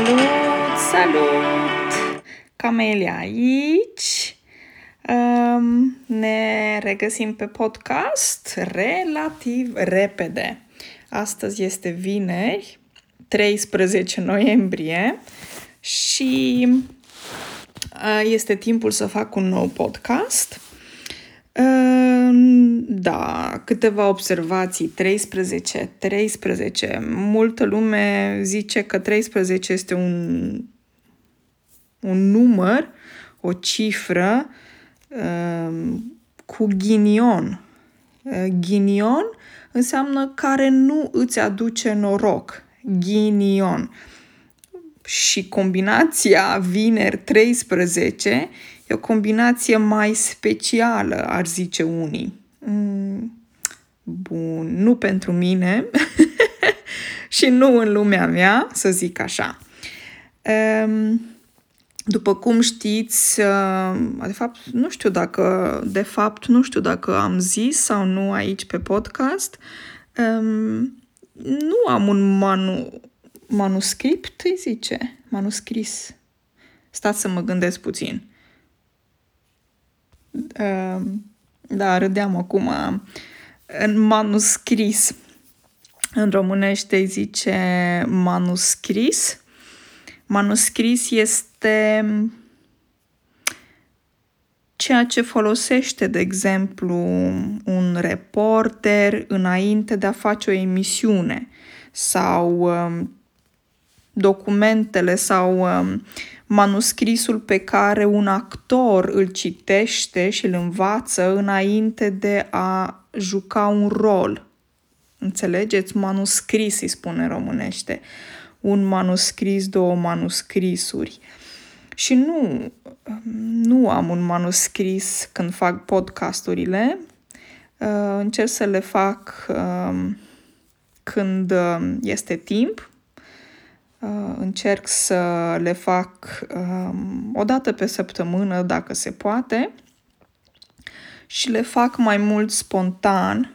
Salut, salut! Camelia aici. Um, ne regăsim pe podcast relativ repede. Astăzi este vineri, 13 noiembrie și uh, este timpul să fac un nou podcast. Uh, da, câteva observații. 13. 13. Multă lume zice că 13 este un, un număr, o cifră uh, cu ghinion. Uh, ghinion înseamnă care nu îți aduce noroc. Ghinion. Și combinația vineri 13 e o combinație mai specială, ar zice unii. Mm, bun, nu pentru mine și nu în lumea mea, să zic așa. Um, după cum știți, uh, de fapt, nu știu dacă, de fapt, nu știu dacă am zis sau nu aici pe podcast, um, nu am un manu, manuscript, îi zice, manuscris. Stați să mă gândesc puțin. Um, da, râdeam acum în manuscris. În românește îi zice manuscris. Manuscris este ceea ce folosește, de exemplu, un reporter înainte de a face o emisiune sau um, documentele sau um, manuscrisul pe care un actor îl citește și îl învață înainte de a juca un rol. Înțelegeți? Manuscris îi spune în românește. Un manuscris, două manuscrisuri. Și nu, nu am un manuscris când fac podcasturile. Uh, încerc să le fac um, când um, este timp Uh, încerc să le fac um, o dată pe săptămână, dacă se poate, și le fac mai mult spontan,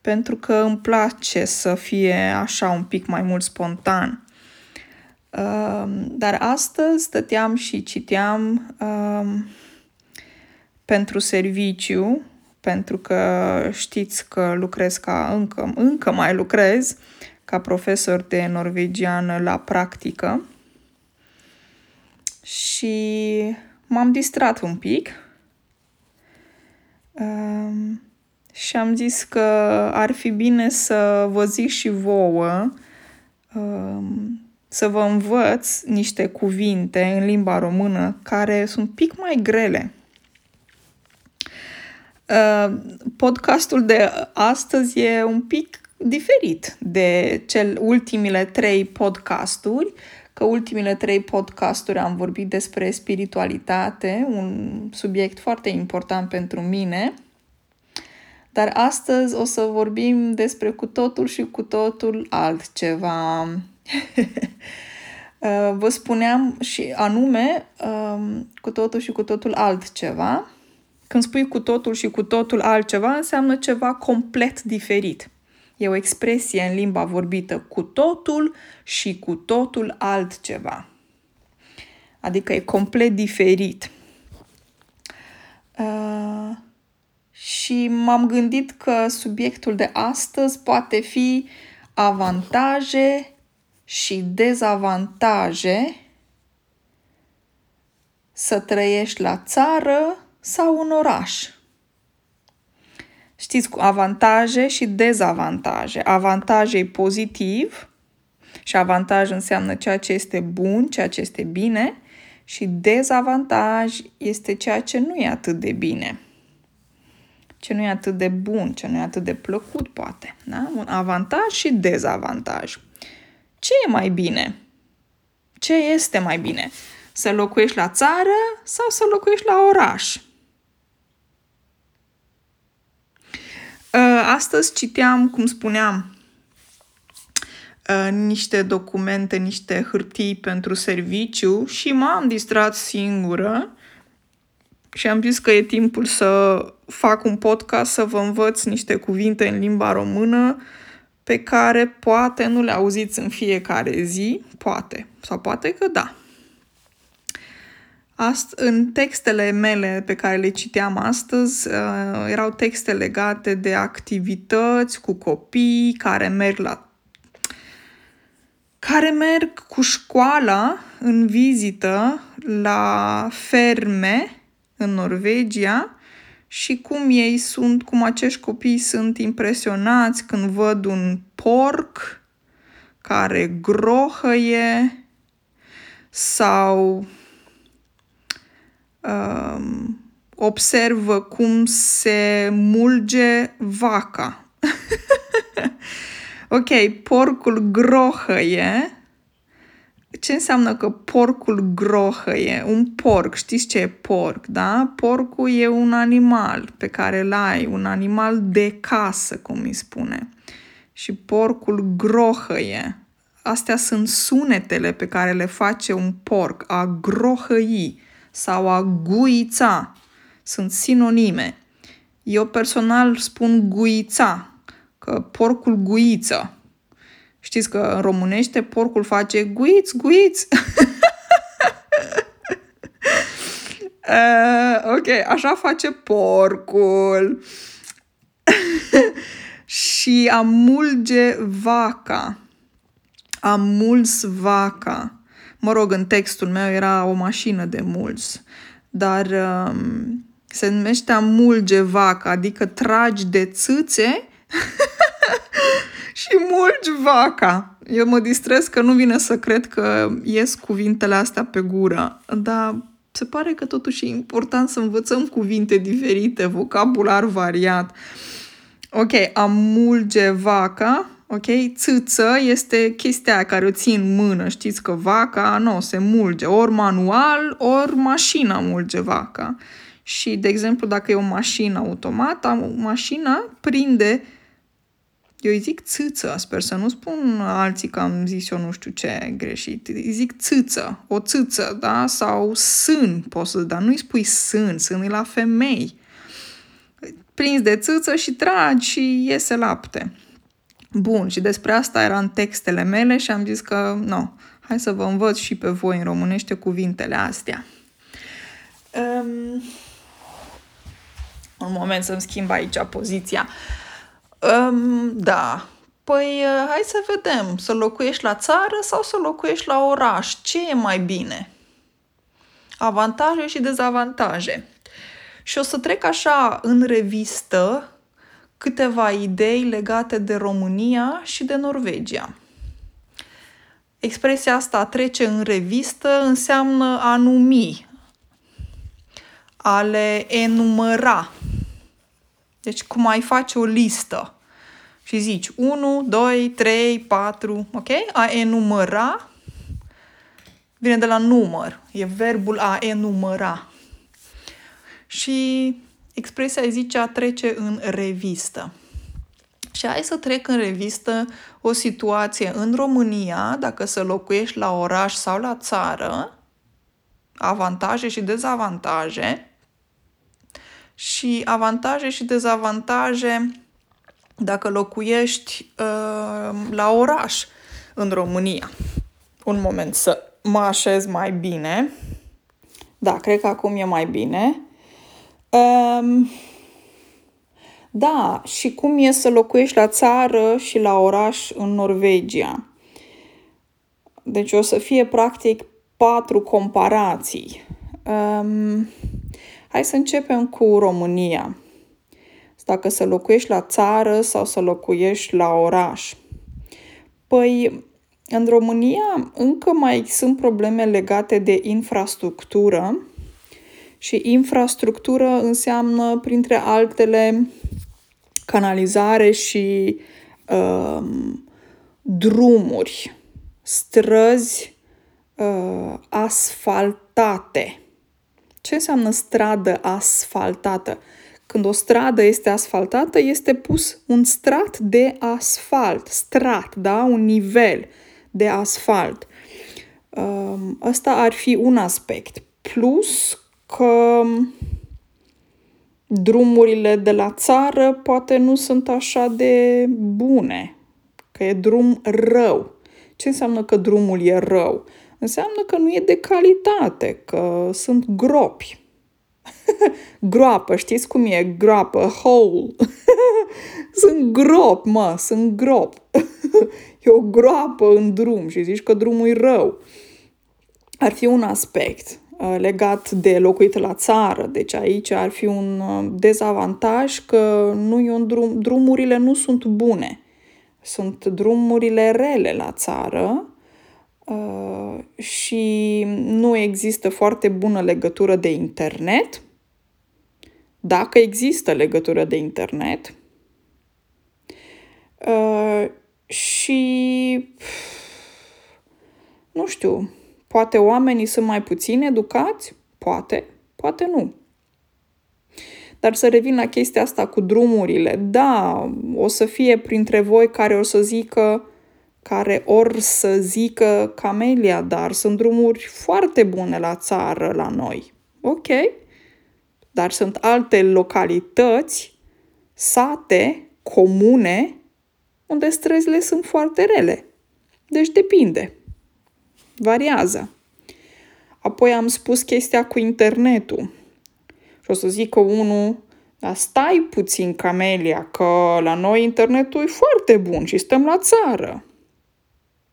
pentru că îmi place să fie așa un pic mai mult spontan. Um, dar astăzi stăteam și citeam um, pentru serviciu, pentru că știți că lucrez ca încă, încă mai lucrez ca profesor de norvegiană la practică și m-am distrat un pic um, și am zis că ar fi bine să vă zic și vouă um, să vă învăț niște cuvinte în limba română care sunt un pic mai grele. Uh, podcastul de astăzi e un pic diferit de cel ultimile trei podcasturi, că ultimile trei podcasturi am vorbit despre spiritualitate, un subiect foarte important pentru mine. Dar astăzi o să vorbim despre cu totul și cu totul altceva. Uh, vă spuneam și anume um, cu totul și cu totul altceva. Când spui cu totul și cu totul altceva, înseamnă ceva complet diferit. E o expresie în limba vorbită cu totul și cu totul altceva. Adică e complet diferit. Uh, și m-am gândit că subiectul de astăzi poate fi avantaje și dezavantaje să trăiești la țară sau în oraș. Știți, cu avantaje și dezavantaje. Avantaje e pozitiv și avantaj înseamnă ceea ce este bun, ceea ce este bine și dezavantaj este ceea ce nu e atât de bine. Ce nu e atât de bun, ce nu e atât de plăcut, poate. Da? Un avantaj și dezavantaj. Ce e mai bine? Ce este mai bine? Să locuiești la țară sau să locuiești la oraș? Astăzi citeam, cum spuneam, uh, niște documente, niște hârtii pentru serviciu și m-am distrat singură și am zis că e timpul să fac un podcast, să vă învăț niște cuvinte în limba română pe care poate nu le auziți în fiecare zi, poate, sau poate că da. Ast- în textele mele pe care le citeam astăzi, uh, erau texte legate de activități cu copii care merg la care merg cu școala în vizită la ferme în Norvegia și cum ei sunt, cum acești copii sunt impresionați când văd un porc care grohăie sau um, observă cum se mulge vaca. ok, porcul grohăie. Ce înseamnă că porcul grohăie? Un porc, știți ce e porc, da? Porcul e un animal pe care îl ai, un animal de casă, cum îi spune. Și porcul grohăie. Astea sunt sunetele pe care le face un porc, a grohăi sau a guița. Sunt sinonime. Eu personal spun guița, că porcul guiță. Știți că în românește porcul face guiț, guiț. uh, ok, așa face porcul. și a mulge vaca. A muls vaca. Mă rog, în textul meu era o mașină de mulți, dar um, se numește a mulge vaca, adică tragi de țâțe și mulgi vaca. Eu mă distrez că nu vine să cred că ies cuvintele astea pe gură, dar se pare că totuși e important să învățăm cuvinte diferite, vocabular variat. Ok, a mulge vaca ok? Țâță este chestia care o țin în mână, știți că vaca nu se mulge, ori manual, ori mașina mulge vaca. Și, de exemplu, dacă e o mașină automată, mașina prinde eu îi zic țâță, sper să nu spun alții că am zis eu nu știu ce greșit. Îi zic țâță, o țâță, da? Sau sân, poți să dar nu-i spui sân, sân e la femei. Prins de țâță și tragi și iese lapte. Bun, și despre asta era în textele mele și am zis că, nu, hai să vă învăț și pe voi în românește cuvintele astea. Um, un moment să-mi schimb aici poziția. Um, da, păi hai să vedem, să locuiești la țară sau să locuiești la oraș, ce e mai bine? Avantaje și dezavantaje. Și o să trec așa în revistă câteva idei legate de România și de Norvegia. Expresia asta trece în revistă înseamnă a numi, a le enumăra. Deci cum ai face o listă și zici 1, 2, 3, 4, ok? A enumăra vine de la număr, e verbul a enumăra. Și expresia zice a trece în revistă. Și hai să trec în revistă o situație în România, dacă să locuiești la oraș sau la țară, avantaje și dezavantaje, și avantaje și dezavantaje dacă locuiești uh, la oraș în România. Un moment să mă așez mai bine. Da, cred că acum e mai bine. Um, da, și cum e să locuiești la țară și la oraș în Norvegia? Deci o să fie practic patru comparații. Um, hai să începem cu România. Dacă să locuiești la țară sau să locuiești la oraș. Păi, în România încă mai sunt probleme legate de infrastructură și infrastructură înseamnă, printre altele, canalizare și um, drumuri, străzi uh, asfaltate. Ce înseamnă stradă asfaltată? Când o stradă este asfaltată, este pus un strat de asfalt, strat, da? Un nivel de asfalt. Um, ăsta ar fi un aspect. Plus că drumurile de la țară poate nu sunt așa de bune că e drum rău. Ce înseamnă că drumul e rău? Înseamnă că nu e de calitate, că sunt gropi. groapă, știți cum e groapă, hole. sunt grop, mă, sunt grop. e o groapă în drum și zici că drumul e rău. Ar fi un aspect uh, legat de locuit la țară. Deci aici ar fi un uh, dezavantaj că nu e un drum, drumurile nu sunt bune. Sunt drumurile rele la țară uh, și nu există foarte bună legătură de internet. Dacă există legătură de internet, uh, și nu știu, poate oamenii sunt mai puțin educați? Poate, poate nu. Dar să revin la chestia asta cu drumurile. Da, o să fie printre voi care o să zică, care or să zică Camelia, dar sunt drumuri foarte bune la țară, la noi. Ok, dar sunt alte localități, sate, comune, unde străzile sunt foarte rele. Deci depinde. Variază. Apoi am spus chestia cu internetul. Și o să zică unul, dar stai puțin, Camelia, că la noi internetul e foarte bun și stăm la țară.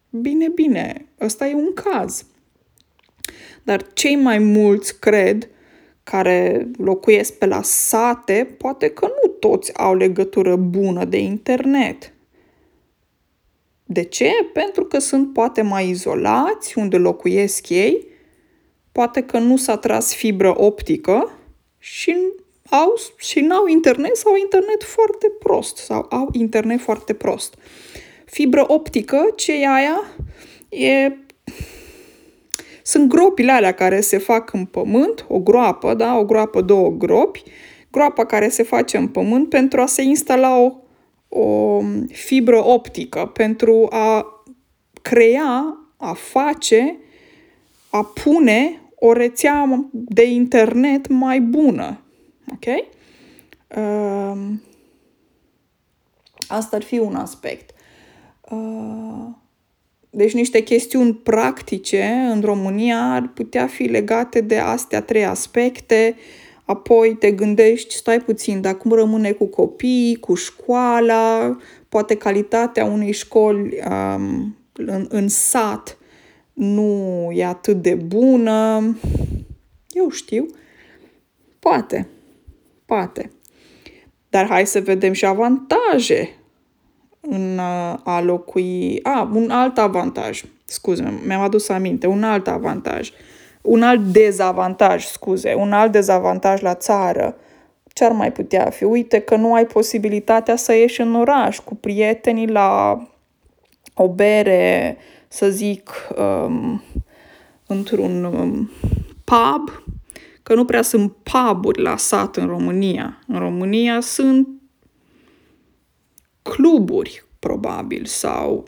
Bine, bine, ăsta e un caz. Dar cei mai mulți cred care locuiesc pe la sate, poate că nu toți au legătură bună de internet. De ce? Pentru că sunt poate mai izolați unde locuiesc ei, poate că nu s-a tras fibră optică și au și n-au internet sau internet foarte prost sau au internet foarte prost. Fibră optică, ce e aia? E sunt gropile alea care se fac în pământ, o groapă, da, o groapă, două gropi, groapa care se face în pământ pentru a se instala o o fibră optică pentru a crea, a face, a pune o rețea de internet mai bună. Ok? Uh, asta ar fi un aspect. Uh, deci niște chestiuni practice în România ar putea fi legate de astea trei aspecte uh, apoi te gândești, stai puțin, dar cum rămâne cu copiii, cu școala, poate calitatea unei școli um, în, în sat nu e atât de bună. Eu știu. Poate. Poate. Dar hai să vedem și avantaje în a locui... A, un alt avantaj. Scuze, mi-am adus aminte. Un alt avantaj. Uh, un alt dezavantaj, scuze, un alt dezavantaj la țară, ce ar mai putea fi? Uite că nu ai posibilitatea să ieși în oraș cu prietenii la o bere, să zic, um, într-un um, pub, că nu prea sunt puburi la sat în România. În România sunt cluburi, probabil, sau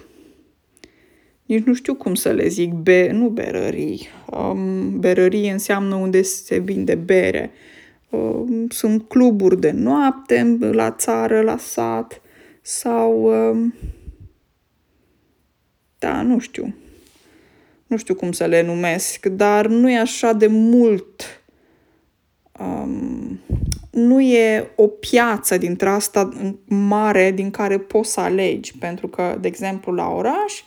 nici nu știu cum să le zic, be, nu berării. Um, berării înseamnă unde se vinde bere. Um, sunt cluburi de noapte la țară, la sat sau... Um, da, nu știu. Nu știu cum să le numesc, dar nu e așa de mult. Um, nu e o piață dintre asta mare din care poți să alegi, pentru că, de exemplu, la oraș,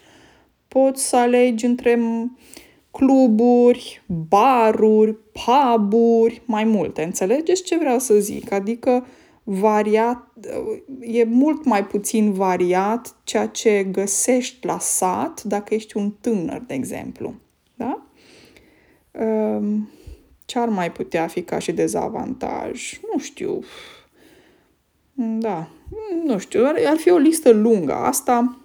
poți să alegi între cluburi, baruri, puburi, mai multe. Înțelegeți ce vreau să zic? Adică variat, e mult mai puțin variat ceea ce găsești la sat dacă ești un tânăr, de exemplu. Da? Ehm, ce ar mai putea fi ca și dezavantaj? Nu știu. Da, nu știu, ar fi o listă lungă. Asta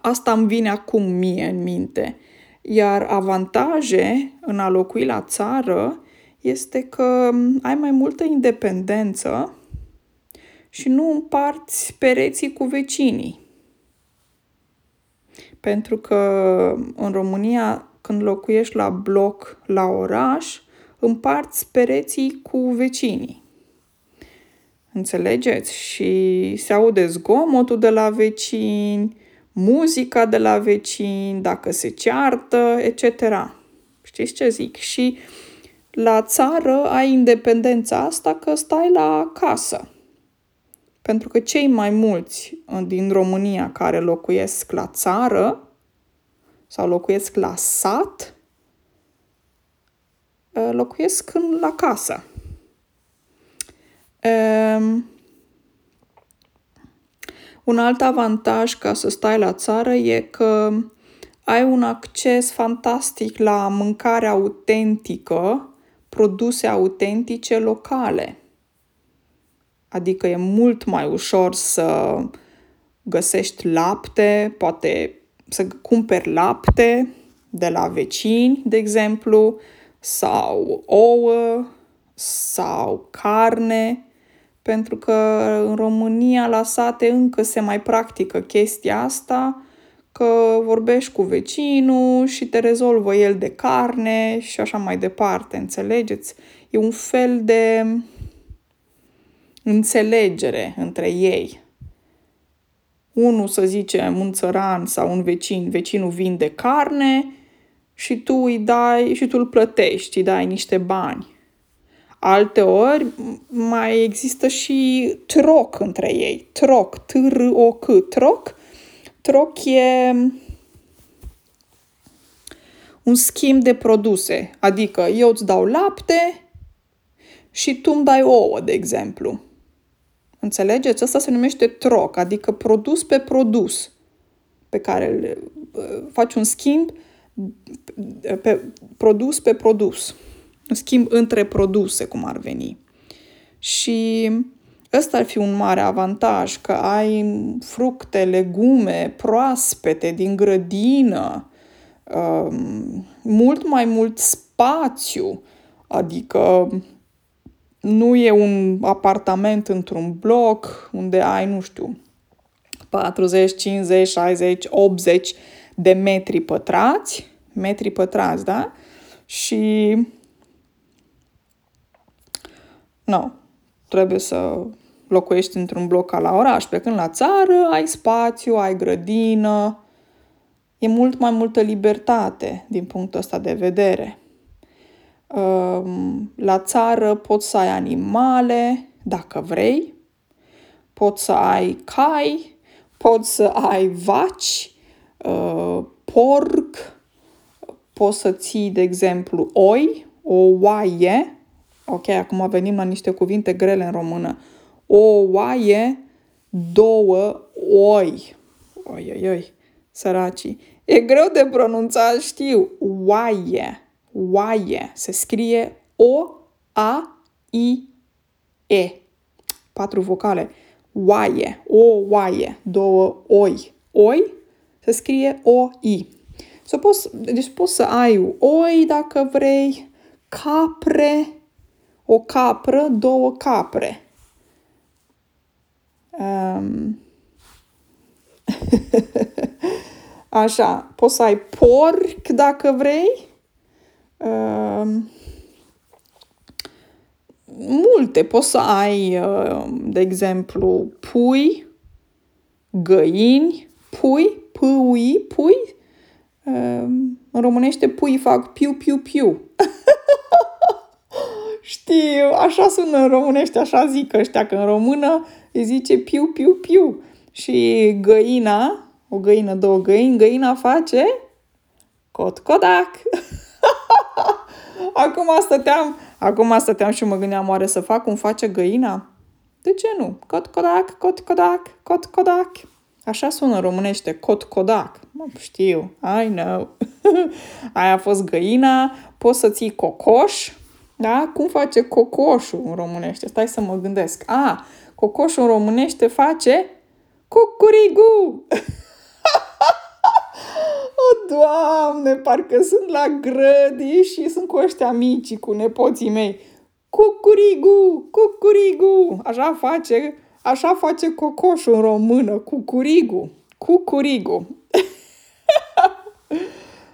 Asta îmi vine acum mie în minte. Iar avantaje în a locui la țară este că ai mai multă independență și nu împarți pereții cu vecinii. Pentru că în România, când locuiești la bloc, la oraș, împarți pereții cu vecinii. Înțelegeți? Și se aude zgomotul de la vecini, muzica de la vecini, dacă se ceartă, etc. Știți ce zic? Și la țară ai independența asta că stai la casă. Pentru că cei mai mulți din România care locuiesc la țară sau locuiesc la sat, ă, locuiesc în, la casă. Um, un alt avantaj ca să stai la țară e că ai un acces fantastic la mâncare autentică, produse autentice locale. Adică e mult mai ușor să găsești lapte, poate să cumperi lapte de la vecini, de exemplu, sau ouă, sau carne, pentru că în România la sate încă se mai practică chestia asta, că vorbești cu vecinul și te rezolvă el de carne și așa mai departe, înțelegeți? E un fel de înțelegere între ei. Unul, să zicem, un țăran sau un vecin, vecinul vinde carne și tu îi dai și tu îl plătești, îi dai niște bani. Alte ori mai există și troc între ei. Troc, T-R-O-C, troc. Troc e un schimb de produse. Adică eu îți dau lapte și tu îmi dai ouă, de exemplu. Înțelegeți? Asta se numește troc, adică produs pe produs, pe care faci un schimb pe produs pe produs. Un schimb între produse, cum ar veni. Și ăsta ar fi un mare avantaj, că ai fructe, legume proaspete din grădină, um, mult mai mult spațiu, adică nu e un apartament într-un bloc unde ai, nu știu, 40, 50, 60, 80 de metri pătrați, metri pătrați, da? Și nu, trebuie să locuiești într-un bloc ca la oraș, pe când la țară ai spațiu, ai grădină, e mult mai multă libertate din punctul ăsta de vedere. Ehm, la țară poți să ai animale, dacă vrei, poți să ai cai, poți să ai vaci, uh, porc, poți să ții, de exemplu, oi, o oaie, ok, acum venim la niște cuvinte grele în română, o oaie, două oi, oi, oi, oi, săracii. E greu de pronunțat, știu, oaie, oaie. Se scrie O-A-I-E. Patru vocale. Oaie, o oaie, două oi. Oi se scrie O-I. So, poți, deci poți să ai oi dacă vrei, capre, o capră, două capre. Um. Așa, poți să ai porc dacă vrei, Ehm, multe. Poți să ai, ehm, de exemplu, pui, găini, pui, pui, pui. Ehm, în românește pui fac piu, piu, piu. Știu, așa sună în românește, așa zic ăștia, că în română îi zice piu, piu, piu. Și găina, o găină, două găini, găina face cot, codac. acum stăteam, acum stăteam și mă gândeam, oare să fac cum face găina? De ce nu? Cot codac, cot codac, cot codac. Așa sună românește, cot codac. Mă, știu, I know. Aia a fost găina, poți să ții cocoș, da? Cum face cocoșul în românește? Stai să mă gândesc. A, cocoșul în românește face cucurigu. O, Doamne, parcă sunt la grădi și sunt cu ăștia mici, cu nepoții mei. Cucurigu, cucurigu, așa face, așa face cocoșul în română, cucurigu, cucurigu.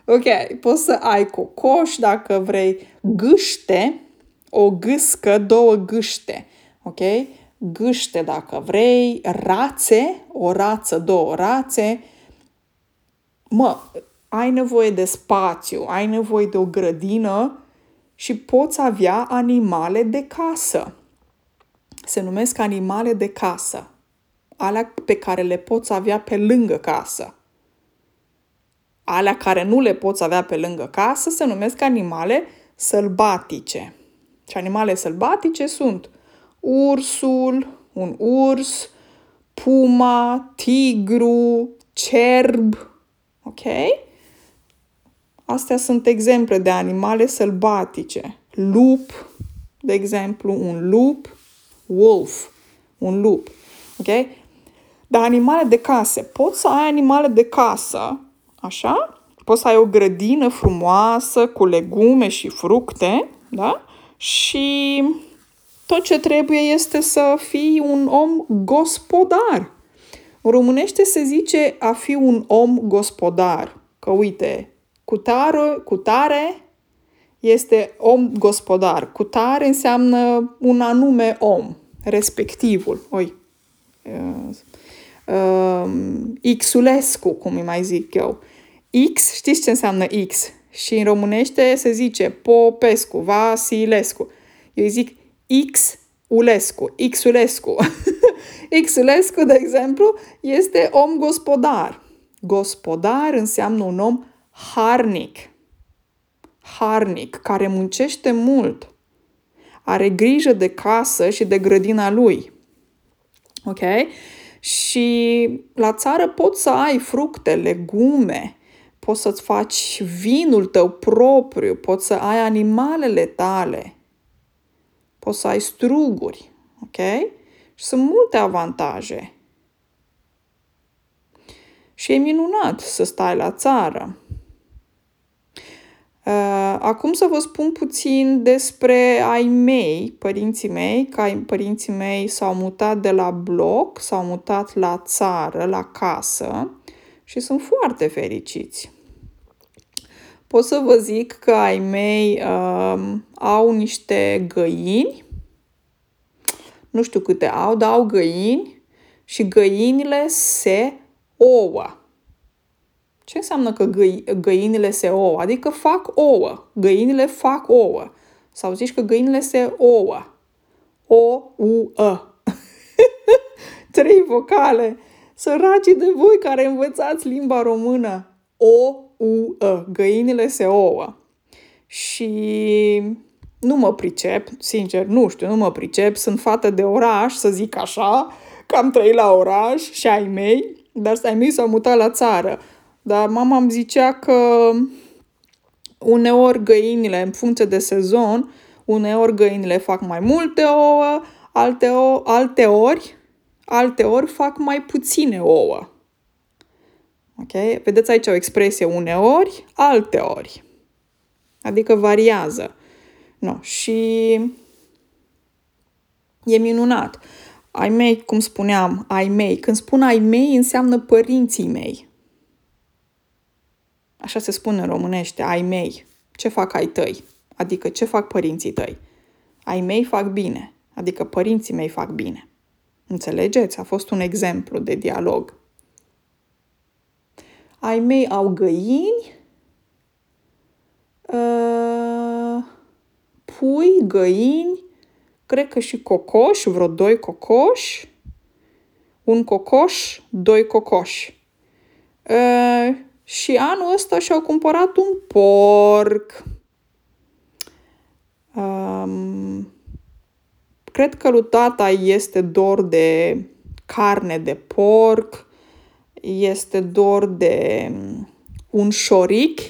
ok, poți să ai cocoș dacă vrei, gâște, o gâscă, două gâște, ok? gâște dacă vrei, rațe, o rață, două rațe. Mă, ai nevoie de spațiu, ai nevoie de o grădină și poți avea animale de casă. Se numesc animale de casă. Alea pe care le poți avea pe lângă casă. Alea care nu le poți avea pe lângă casă se numesc animale sălbatice. Și animale sălbatice sunt ursul, un urs, puma, tigru, cerb, ok? Astea sunt exemple de animale sălbatice. Lup, de exemplu, un lup, wolf, un lup, ok? Dar animale de casă. Poți să ai animale de casă, așa? Poți să ai o grădină frumoasă cu legume și fructe, da? Și tot ce trebuie este să fii un om gospodar. În românește se zice a fi un om gospodar. Că uite, cu tare, cu tare este om gospodar. Cu tare înseamnă un anume om, respectivul. Oi, uh, uh, Xulescu, cum îi mai zic eu. X, știți ce înseamnă X? Și în românește se zice Popescu, Vasilescu. Eu zic X Ulescu, Xulescu. Xulescu, de exemplu, este om gospodar. Gospodar înseamnă un om harnic. Harnic, care muncește mult. Are grijă de casă și de grădina lui. Ok? Și la țară poți să ai fructe, legume, poți să-ți faci vinul tău propriu, poți să ai animalele tale, poți să ai struguri, ok? Și sunt multe avantaje. Și e minunat să stai la țară. Uh, acum să vă spun puțin despre ai mei, părinții mei, că părinții mei s-au mutat de la bloc, s-au mutat la țară, la casă și sunt foarte fericiți. Pot să vă zic că ai mei uh, au niște găini, nu știu câte au, dar au găini și găinile se ouă. Ce înseamnă că găi, găinile se ouă? Adică fac ouă. Găinile fac ouă. Sau zici că găinile se ouă. O-U-ă. Trei vocale. Săracii de voi care învățați limba română. O-U-ă. Găinile se ouă. Și nu mă pricep, sincer, nu știu, nu mă pricep. Sunt fată de oraș, să zic așa, că am trăit la oraș și ai mei, dar ai mei s-au mutat la țară. Dar mama îmi zicea că uneori găinile, în funcție de sezon, uneori găinile fac mai multe ouă, alte, o, alte ori, alte ori fac mai puține ouă. Ok? Vedeți aici o expresie uneori, alte ori. Adică variază. No, și e minunat. Ai mei, cum spuneam, ai mei. Când spun ai mei, înseamnă părinții mei. Așa se spune în românește, ai mei. Ce fac ai tăi? Adică ce fac părinții tăi? Ai mei fac bine, adică părinții mei fac bine. Înțelegeți? A fost un exemplu de dialog. Ai mei au găini, uh, pui, găini, cred că și cocoși, vreo doi cocoși, un cocoș, doi cocoși. Uh, și anul ăsta și-au cumpărat un porc. Um, cred că lui tata este dor de carne de porc, este dor de un șoric.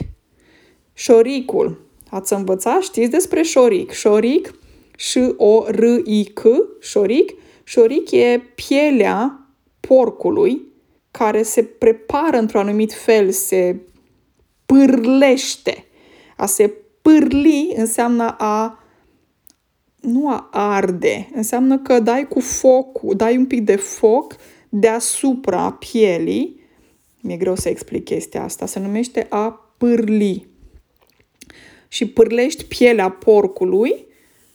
Șoricul. Ați învățat? Știți despre șoric? Șoric, și o r i c șoric. Șoric e pielea porcului care se prepară într-un anumit fel, se pârlește. A se pârli înseamnă a nu a arde, înseamnă că dai cu foc, dai un pic de foc deasupra pielii. Mi-e greu să explic chestia asta. Se numește a pârli. Și pârlești pielea porcului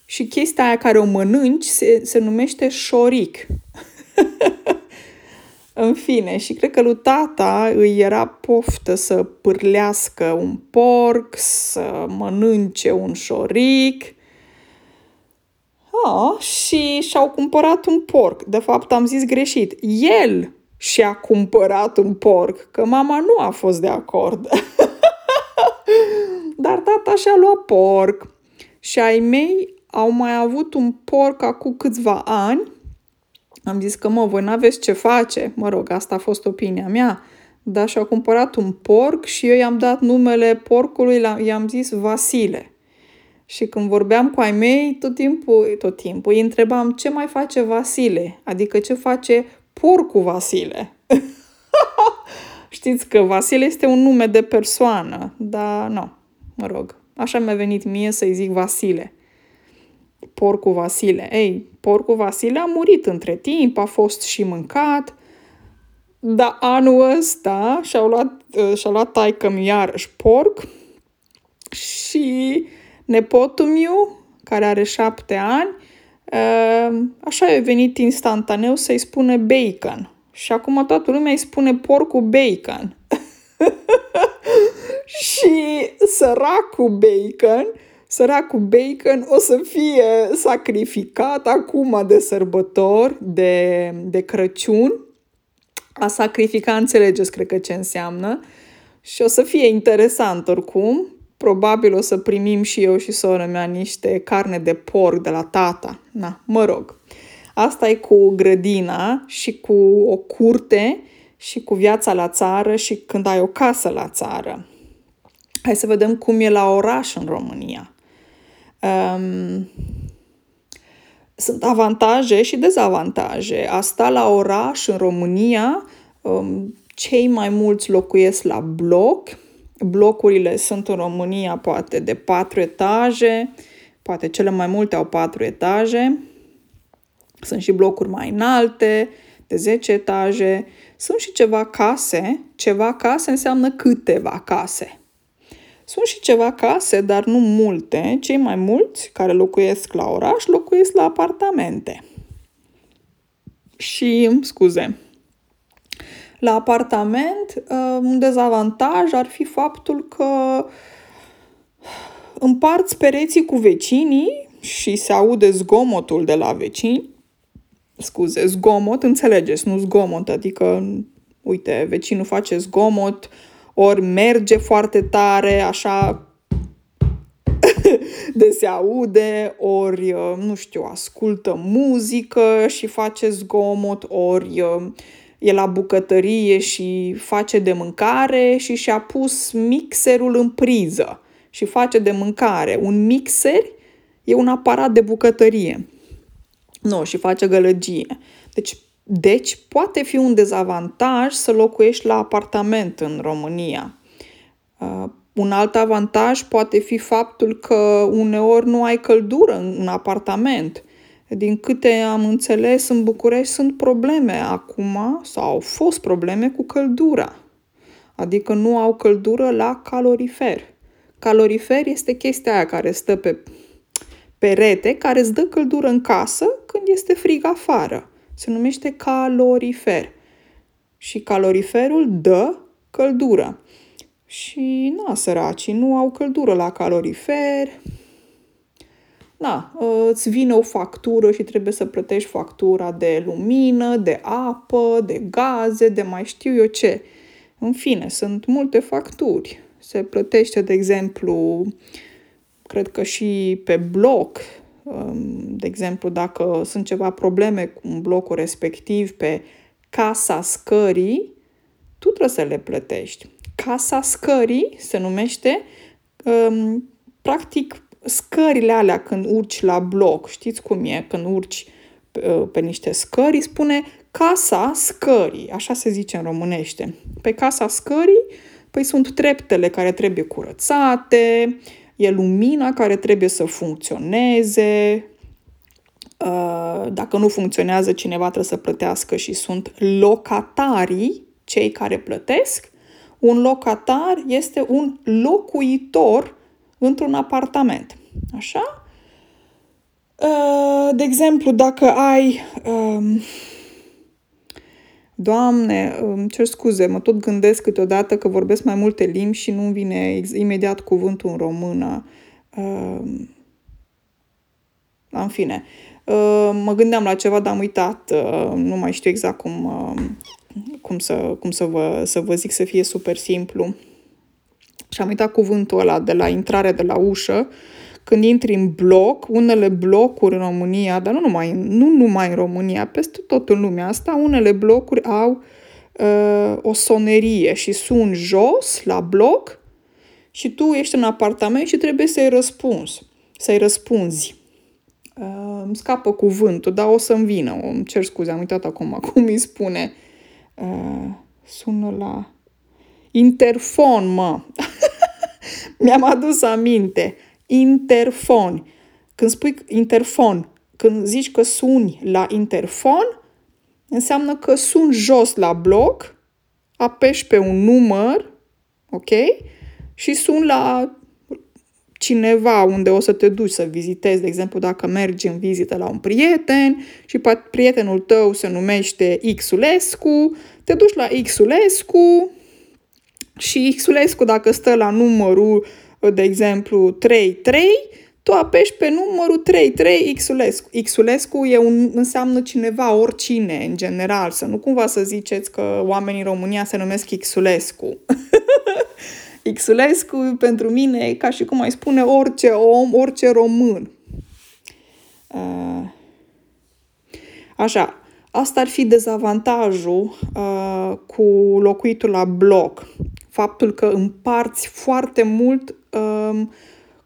și chestia aia care o mănânci se, se numește șoric. În fine, și cred că lui tata îi era poftă să pârlească un porc, să mănânce un șoric. Ah, și și-au cumpărat un porc. De fapt, am zis greșit. El și-a cumpărat un porc, că mama nu a fost de acord. Dar tata și-a luat porc. Și ai mei au mai avut un porc acum câțiva ani am zis că, mă, voi n-aveți ce face. Mă rog, asta a fost opinia mea. Dar și-au cumpărat un porc și eu i-am dat numele porcului, i-am zis Vasile. Și când vorbeam cu ai mei, tot timpul, tot timpul, îi întrebam ce mai face Vasile, adică ce face porcul Vasile. Știți că Vasile este un nume de persoană, dar nu, mă rog, așa mi-a venit mie să-i zic Vasile porcul Vasile. Ei, porcul Vasile a murit între timp, a fost și mâncat, dar anul ăsta și-a luat, uh, și-a luat taică iarăși porc și nepotul meu, care are șapte ani, uh, așa a venit instantaneu să-i spune bacon. Și acum toată lumea îi spune porcul bacon. și săracul bacon săracul bacon o să fie sacrificat acum de sărbători, de, de Crăciun. A sacrifica, înțelegeți, cred că ce înseamnă. Și o să fie interesant oricum. Probabil o să primim și eu și sora mea niște carne de porc de la tata. Na, mă rog. Asta e cu grădina și cu o curte și cu viața la țară și când ai o casă la țară. Hai să vedem cum e la oraș în România. Um, sunt avantaje și dezavantaje. Asta la oraș, în România, um, cei mai mulți locuiesc la bloc. Blocurile sunt în România poate de patru etaje, poate cele mai multe au patru etaje. Sunt și blocuri mai înalte, de 10 etaje. Sunt și ceva case. Ceva case înseamnă câteva case. Sunt și ceva case, dar nu multe. Cei mai mulți care locuiesc la oraș locuiesc la apartamente. Și, scuze, la apartament, uh, un dezavantaj ar fi faptul că împarți pereții cu vecinii și se aude zgomotul de la vecini. Scuze, zgomot, înțelegeți, nu zgomot, adică, uite, vecinul face zgomot, ori merge foarte tare, așa de se aude, ori, uh, nu știu, ascultă muzică și face zgomot, ori uh, e la bucătărie și face de mâncare și și-a pus mixerul în priză și face de mâncare. Un mixer e un aparat de bucătărie. Nu, și face gălăgie. Deci deci, poate fi un dezavantaj să locuiești la apartament în România. Uh, un alt avantaj poate fi faptul că uneori nu ai căldură în apartament. Din câte am înțeles, în București sunt probleme acum, sau au fost probleme cu căldura. Adică nu au căldură la calorifer. Calorifer este chestia aia care stă pe perete, care îți dă căldură în casă când este frig afară se numește calorifer. Și caloriferul dă căldură. Și, na, săracii nu au căldură la calorifer. Na, îți vine o factură și trebuie să plătești factura de lumină, de apă, de gaze, de mai știu eu ce. În fine, sunt multe facturi. Se plătește, de exemplu, cred că și pe bloc de exemplu, dacă sunt ceva probleme cu un blocul respectiv pe casa scării, tu trebuie să le plătești. Casa scării se numește, um, practic, scările alea când urci la bloc. Știți cum e când urci pe, uh, pe niște scări? Spune casa scării, așa se zice în românește. Pe casa scării, păi sunt treptele care trebuie curățate, e lumina care trebuie să funcționeze. Uh, dacă nu funcționează, cineva trebuie să plătească și sunt locatarii, cei care plătesc. Un locatar este un locuitor într-un apartament. Așa? Uh, de exemplu, dacă ai... Um, Doamne, îmi cer scuze, mă tot gândesc câteodată că vorbesc mai multe limbi și nu-mi vine imediat cuvântul în română. Uh, în fine, uh, mă gândeam la ceva, dar am uitat. Uh, nu mai știu exact cum, uh, cum, să, cum să, vă, să vă zic să fie super simplu. Și am uitat cuvântul ăla de la intrare de la ușă. Când intri în bloc, unele blocuri în România, dar nu numai, nu numai în România, peste tot în lumea asta, unele blocuri au uh, o sonerie și sun jos la bloc și tu ești în apartament și trebuie să-i răspunzi, să-i răspunzi. Uh, îmi scapă cuvântul, dar o să-mi vină. Îmi cer scuze, am uitat acum cum îi spune. Uh, sună la... Interfon, mă! Mi-am adus aminte. Interfon. Când spui interfon, când zici că suni la interfon, înseamnă că sun jos la bloc, apeși pe un număr, ok? Și sun la cineva unde o să te duci să vizitezi, de exemplu, dacă mergi în vizită la un prieten și prietenul tău se numește Xulescu, te duci la Xulescu și Xulescu dacă stă la numărul, de exemplu, 33, tu apeși pe numărul 33 Xulescu. Xulescu e un, înseamnă cineva, oricine, în general, să nu cumva să ziceți că oamenii în România se numesc Xulescu. Xulescu pentru mine e ca și cum ai spune orice om, orice român. Uh, așa, asta ar fi dezavantajul uh, cu locuitul la bloc. Faptul că împarți foarte mult um,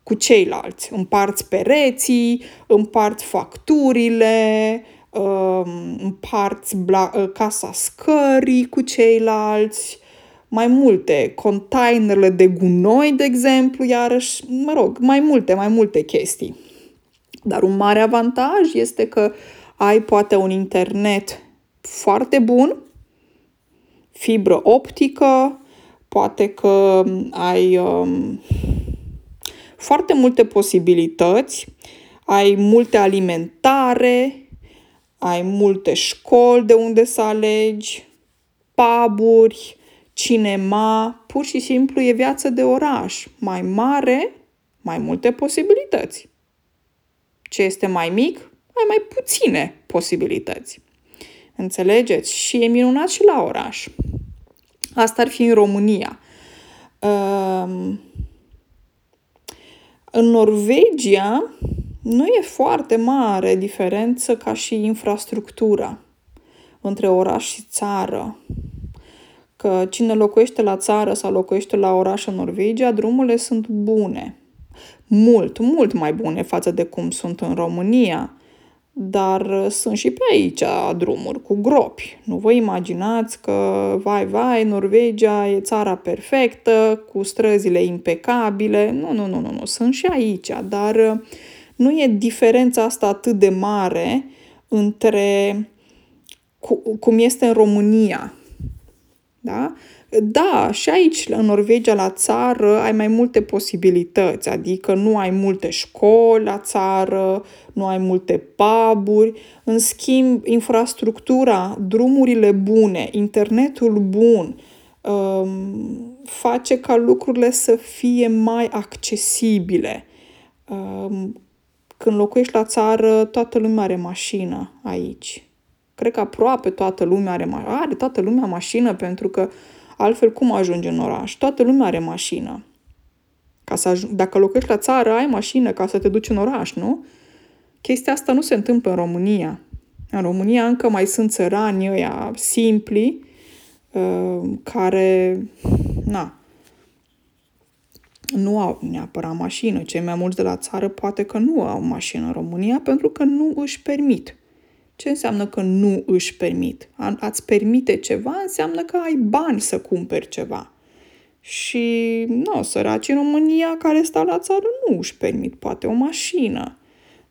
cu ceilalți. Împarți pereții, împarți facturile, um, împarți bla- uh, casa scării cu ceilalți, mai multe, containerele de gunoi, de exemplu, iarăși, mă rog, mai multe, mai multe chestii. Dar un mare avantaj este că ai poate un internet foarte bun, fibră optică, poate că ai um, foarte multe posibilități, ai multe alimentare, ai multe școli de unde să alegi, puburi, cinema, pur și simplu e viață de oraș. Mai mare, mai multe posibilități. Ce este mai mic, ai mai puține posibilități. Înțelegeți? Și e minunat și la oraș. Asta ar fi în România. Um, în Norvegia nu e foarte mare diferență ca și infrastructura între oraș și țară că cine locuiește la țară sau locuiește la oraș în Norvegia, drumurile sunt bune. Mult, mult mai bune față de cum sunt în România. Dar sunt și pe aici drumuri cu gropi. Nu vă imaginați că, vai, vai, Norvegia e țara perfectă, cu străzile impecabile. Nu, nu, nu, nu, nu. Sunt și aici, dar nu e diferența asta atât de mare între cum este în România da? Da, și aici, în Norvegia, la țară, ai mai multe posibilități, adică nu ai multe școli la țară, nu ai multe puburi, în schimb, infrastructura, drumurile bune, internetul bun, um, face ca lucrurile să fie mai accesibile. Um, când locuiești la țară, toată lumea are mașină aici. Cred că aproape toată lumea are, ma- are toată lumea mașină pentru că altfel cum ajungi în oraș? Toată lumea are mașină. Ca să aj- Dacă locuiești la țară, ai mașină ca să te duci în oraș, nu? Chestia asta nu se întâmplă în România. În România încă mai sunt țărani ăia simpli uh, care, na, nu au neapărat mașină. Cei mai mulți de la țară poate că nu au mașină în România pentru că nu își permit. Ce înseamnă că nu își permit? A, ați permite ceva înseamnă că ai bani să cumperi ceva. Și, nu, săraci în România care stau la țară nu își permit poate o mașină.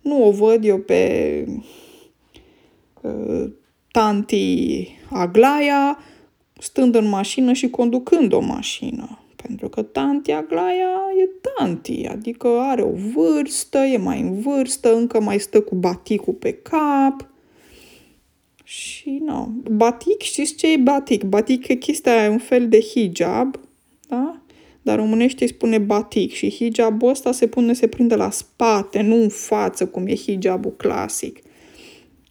Nu o văd eu pe uh, tanti Aglaia stând în mașină și conducând o mașină. Pentru că tanti Aglaia e tanti, adică are o vârstă, e mai în vârstă, încă mai stă cu baticul pe cap. Și nu. Batic, știți ce e batic? Batic e chestia, e un fel de hijab, da? Dar românește îi spune batic și hijabul ăsta se pune, se prinde la spate, nu în față, cum e hijabul clasic.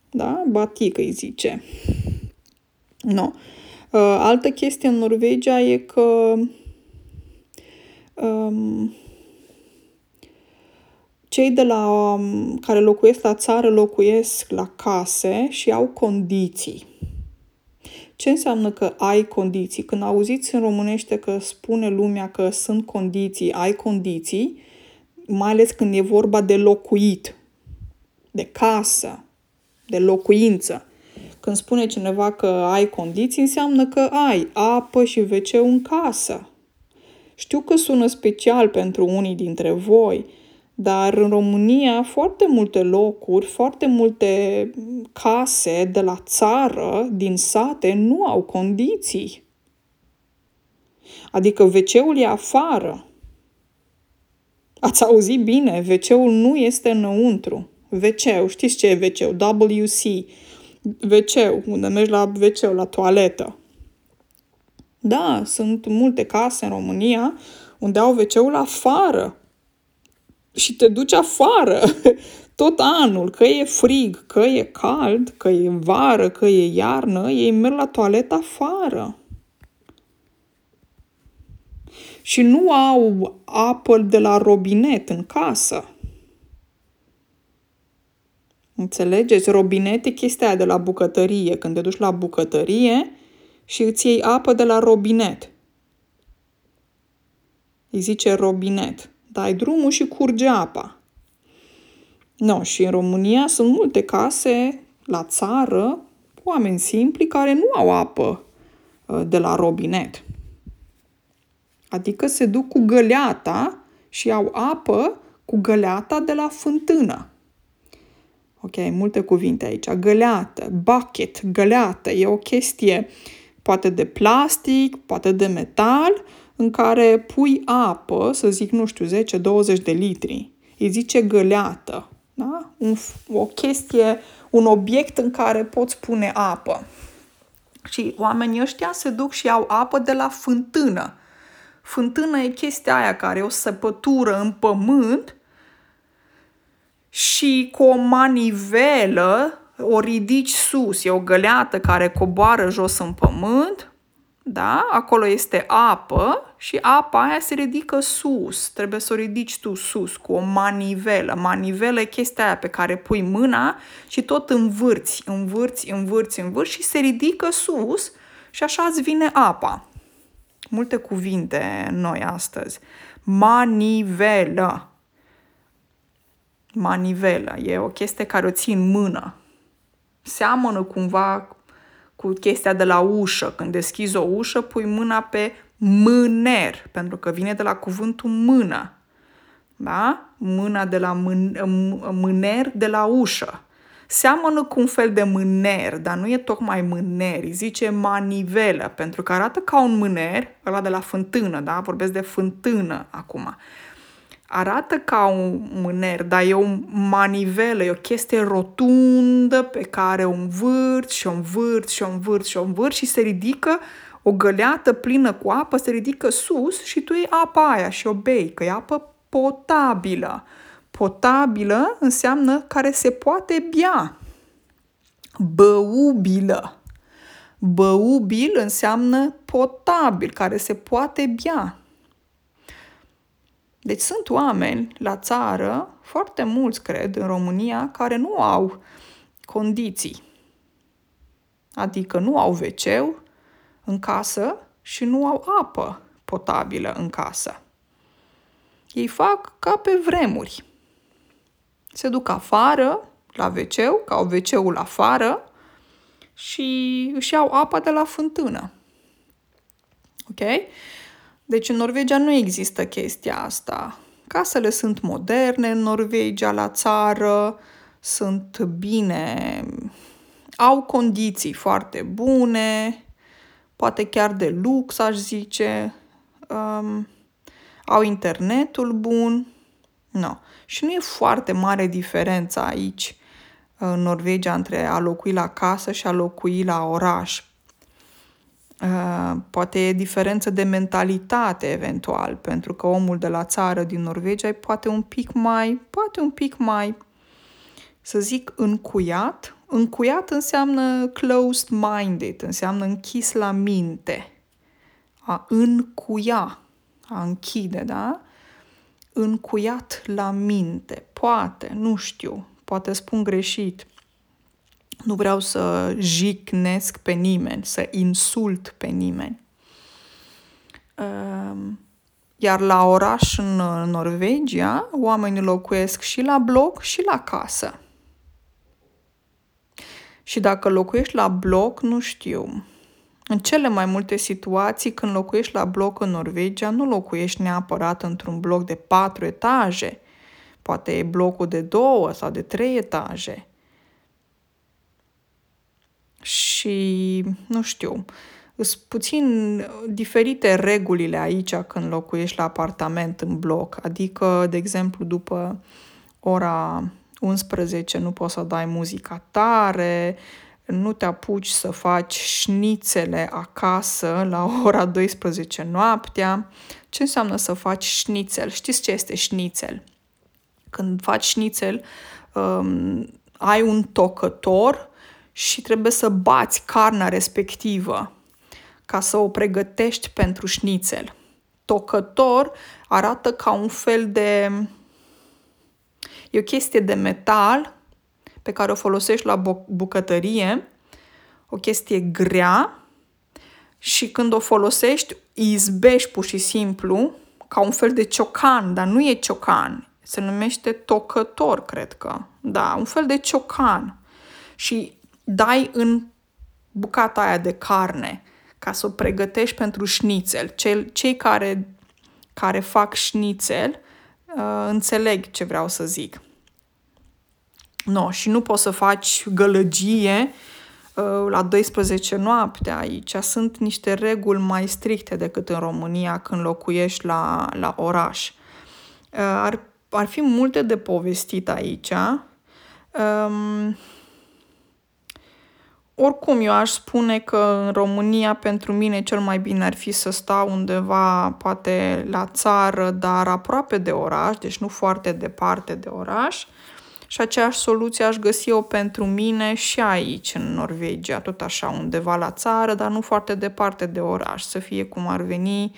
Da? Batic îi zice. No. Uh, altă chestie în Norvegia e că um, cei de la um, care locuiesc la țară locuiesc la case și au condiții. Ce înseamnă că ai condiții? Când auziți în românește că spune lumea că sunt condiții, ai condiții, mai ales când e vorba de locuit, de casă, de locuință. Când spune cineva că ai condiții, înseamnă că ai apă și wc în casă. Știu că sună special pentru unii dintre voi, dar în România foarte multe locuri, foarte multe case de la țară, din sate, nu au condiții. Adică wc e afară. Ați auzit bine, wc nu este înăuntru. wc știți ce e wc WC, wc unde mergi la wc la toaletă. Da, sunt multe case în România unde au wc afară și te duci afară tot anul, că e frig, că e cald, că e vară, că e iarnă, ei merg la toaletă afară. Și nu au apă de la robinet în casă. Înțelegeți? Robinet e chestia aia de la bucătărie. Când te duci la bucătărie și îți iei apă de la robinet. Îi zice robinet. Dai drumul și curge apa. No, și în România sunt multe case la țară, oameni simpli care nu au apă uh, de la robinet. Adică se duc cu găleata și au apă cu găleata de la fântână. Ok, multe cuvinte aici. Găleată, bucket, găleată, e o chestie poate de plastic, poate de metal, în care pui apă, să zic, nu știu, 10-20 de litri. Îi zice găleată. Da? Un, o chestie, un obiect în care poți pune apă. Și oamenii ăștia se duc și au apă de la fântână. Fântână e chestia aia care e o săpătură în pământ și cu o manivelă o ridici sus. E o găleată care coboară jos în pământ da? Acolo este apă și apa aia se ridică sus. Trebuie să o ridici tu sus cu o manivelă. Manivelă e chestia aia pe care pui mâna și tot învârți, învârți, învârți, învârți și se ridică sus și așa îți vine apa. Multe cuvinte noi astăzi. Manivelă. Manivelă. E o chestie care o ții în mână. Seamănă cumva cu chestia de la ușă. Când deschizi o ușă, pui mâna pe mâner, pentru că vine de la cuvântul mână. Da? Mâna de la mân- mâner de la ușă. Seamănă cu un fel de mâner, dar nu e tocmai mâner, îi zice manivelă, pentru că arată ca un mâner, ăla de la fântână, da? Vorbesc de fântână acum arată ca un mâner, dar e o manivelă, e o chestie rotundă pe care o învârți și o învârți și o învârți și o învârți și se ridică o găleată plină cu apă, se ridică sus și tu iei apa aia și o bei, că e apă potabilă. Potabilă înseamnă care se poate bea. Băubilă. Băubil înseamnă potabil, care se poate bea. Deci sunt oameni la țară, foarte mulți cred, în România, care nu au condiții. Adică nu au wc în casă și nu au apă potabilă în casă. Ei fac ca pe vremuri. Se duc afară, la wc ca au wc afară și își iau apa de la fântână. Ok? Deci în Norvegia nu există chestia asta. Casele sunt moderne în Norvegia, la țară, sunt bine, au condiții foarte bune, poate chiar de lux, aș zice. um, au internetul bun. No. Și nu e foarte mare diferența aici în Norvegia între a locui la casă și a locui la oraș. Uh, poate e diferență de mentalitate eventual, pentru că omul de la țară din Norvegia e poate un pic mai, poate un pic mai, să zic, încuiat. Încuiat înseamnă closed-minded, înseamnă închis la minte. A încuia, a închide, da? Încuiat la minte. Poate, nu știu, poate spun greșit. Nu vreau să jicnesc pe nimeni, să insult pe nimeni. Ehm, iar la oraș în Norvegia, oamenii locuiesc și la bloc și la casă. Și dacă locuiești la bloc, nu știu. În cele mai multe situații, când locuiești la bloc în Norvegia, nu locuiești neapărat într-un bloc de patru etaje. Poate e blocul de două sau de trei etaje și, nu știu, sunt puțin diferite regulile aici când locuiești la apartament în bloc. Adică, de exemplu, după ora 11 nu poți să dai muzica tare, nu te apuci să faci șnițele acasă la ora 12 noaptea. Ce înseamnă să faci șnițel? Știți ce este șnițel? Când faci șnițel, um, ai un tocător și trebuie să bați carnea respectivă ca să o pregătești pentru șnițel. Tocător arată ca un fel de... E o chestie de metal pe care o folosești la bucătărie, o chestie grea și când o folosești izbești pur și simplu ca un fel de ciocan, dar nu e ciocan, se numește tocător, cred că. Da, un fel de ciocan. Și dai în bucata aia de carne ca să o pregătești pentru șnițel. Cei, cei care, care fac șnițel uh, înțeleg ce vreau să zic. No, și nu poți să faci gălăgie uh, la 12 noapte aici. Sunt niște reguli mai stricte decât în România când locuiești la, la oraș. Uh, ar, ar fi multe de povestit aici. Um, oricum, eu aș spune că în România pentru mine cel mai bine ar fi să stau undeva, poate la țară, dar aproape de oraș, deci nu foarte departe de oraș. Și aceeași soluție aș găsi-o pentru mine și aici, în Norvegia, tot așa, undeva la țară, dar nu foarte departe de oraș, să fie cum ar veni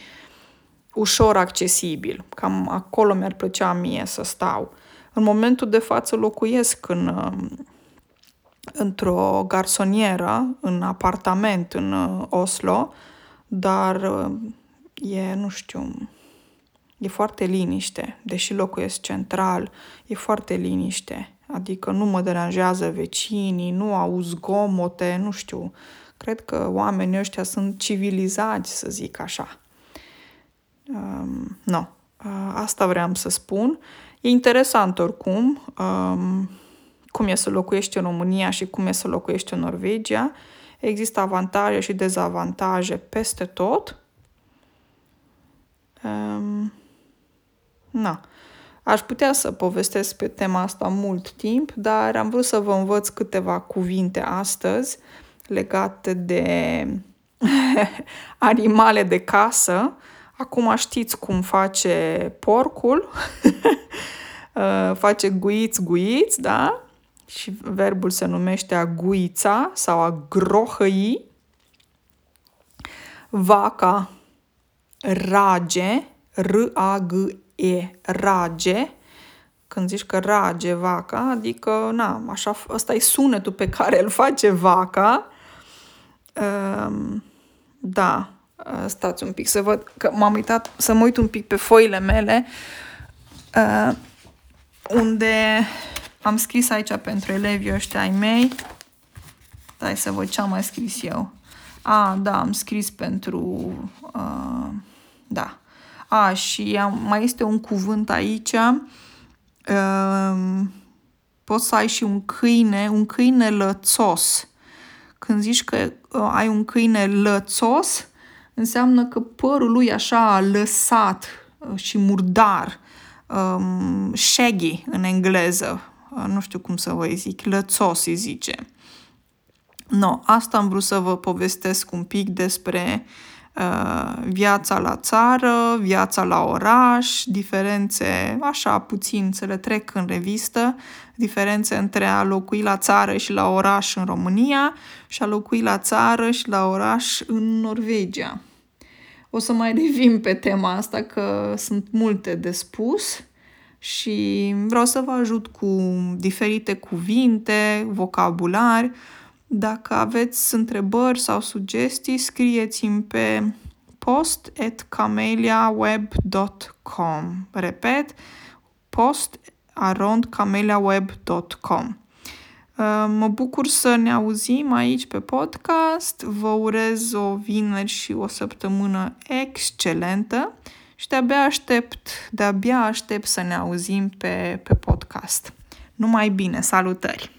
ușor accesibil. Cam acolo mi-ar plăcea mie să stau. În momentul de față locuiesc în într-o garsonieră, în apartament în uh, Oslo, dar uh, e, nu știu, e foarte liniște, deși locuiesc central, e foarte liniște. Adică nu mă deranjează vecinii, nu au zgomote, nu știu. Cred că oamenii ăștia sunt civilizați, să zic așa. Um, nu. No. Uh, asta vreau să spun. E interesant oricum. Um, cum e să locuiești în România și cum e să locuiești în Norvegia. Există avantaje și dezavantaje peste tot. Um, na. Aș putea să povestesc pe tema asta mult timp, dar am vrut să vă învăț câteva cuvinte astăzi legate de animale de casă. Acum știți cum face porcul, face guiți, guiți, da? Și verbul se numește a guița sau a grohăi. Vaca rage, R-A-G-E, rage. Când zici că rage vaca, adică, na, așa, ăsta e sunetul pe care îl face vaca. Um, da, stați un pic să văd, că m-am uitat să mă uit un pic pe foile mele, uh, unde am scris aici pentru elevii ăștia ai mei. Dai să văd ce am mai scris eu. A, da, am scris pentru... Uh, da. A, și am, mai este un cuvânt aici. Uh, poți să ai și un câine, un câine lățos. Când zici că uh, ai un câine lățos, înseamnă că părul lui așa lăsat uh, și murdar, um, shaggy în engleză, uh, nu știu cum să vă zic, lățos îi zice. No, asta am vrut să vă povestesc un pic despre uh, viața la țară, viața la oraș, diferențe, așa puțin să le trec în revistă, diferențe între a locui la țară și la oraș în România și a locui la țară și la oraș în Norvegia. O să mai revin pe tema asta că sunt multe de spus și vreau să vă ajut cu diferite cuvinte, vocabular. Dacă aveți întrebări sau sugestii, scrieți-mi pe post at cameliaweb.com. Repet, post around cameliaweb.com. Uh, mă bucur să ne auzim aici pe podcast. Vă urez o vineri și o săptămână excelentă și de-abia aștept, de-abia aștept să ne auzim pe, pe podcast. Numai bine, salutări!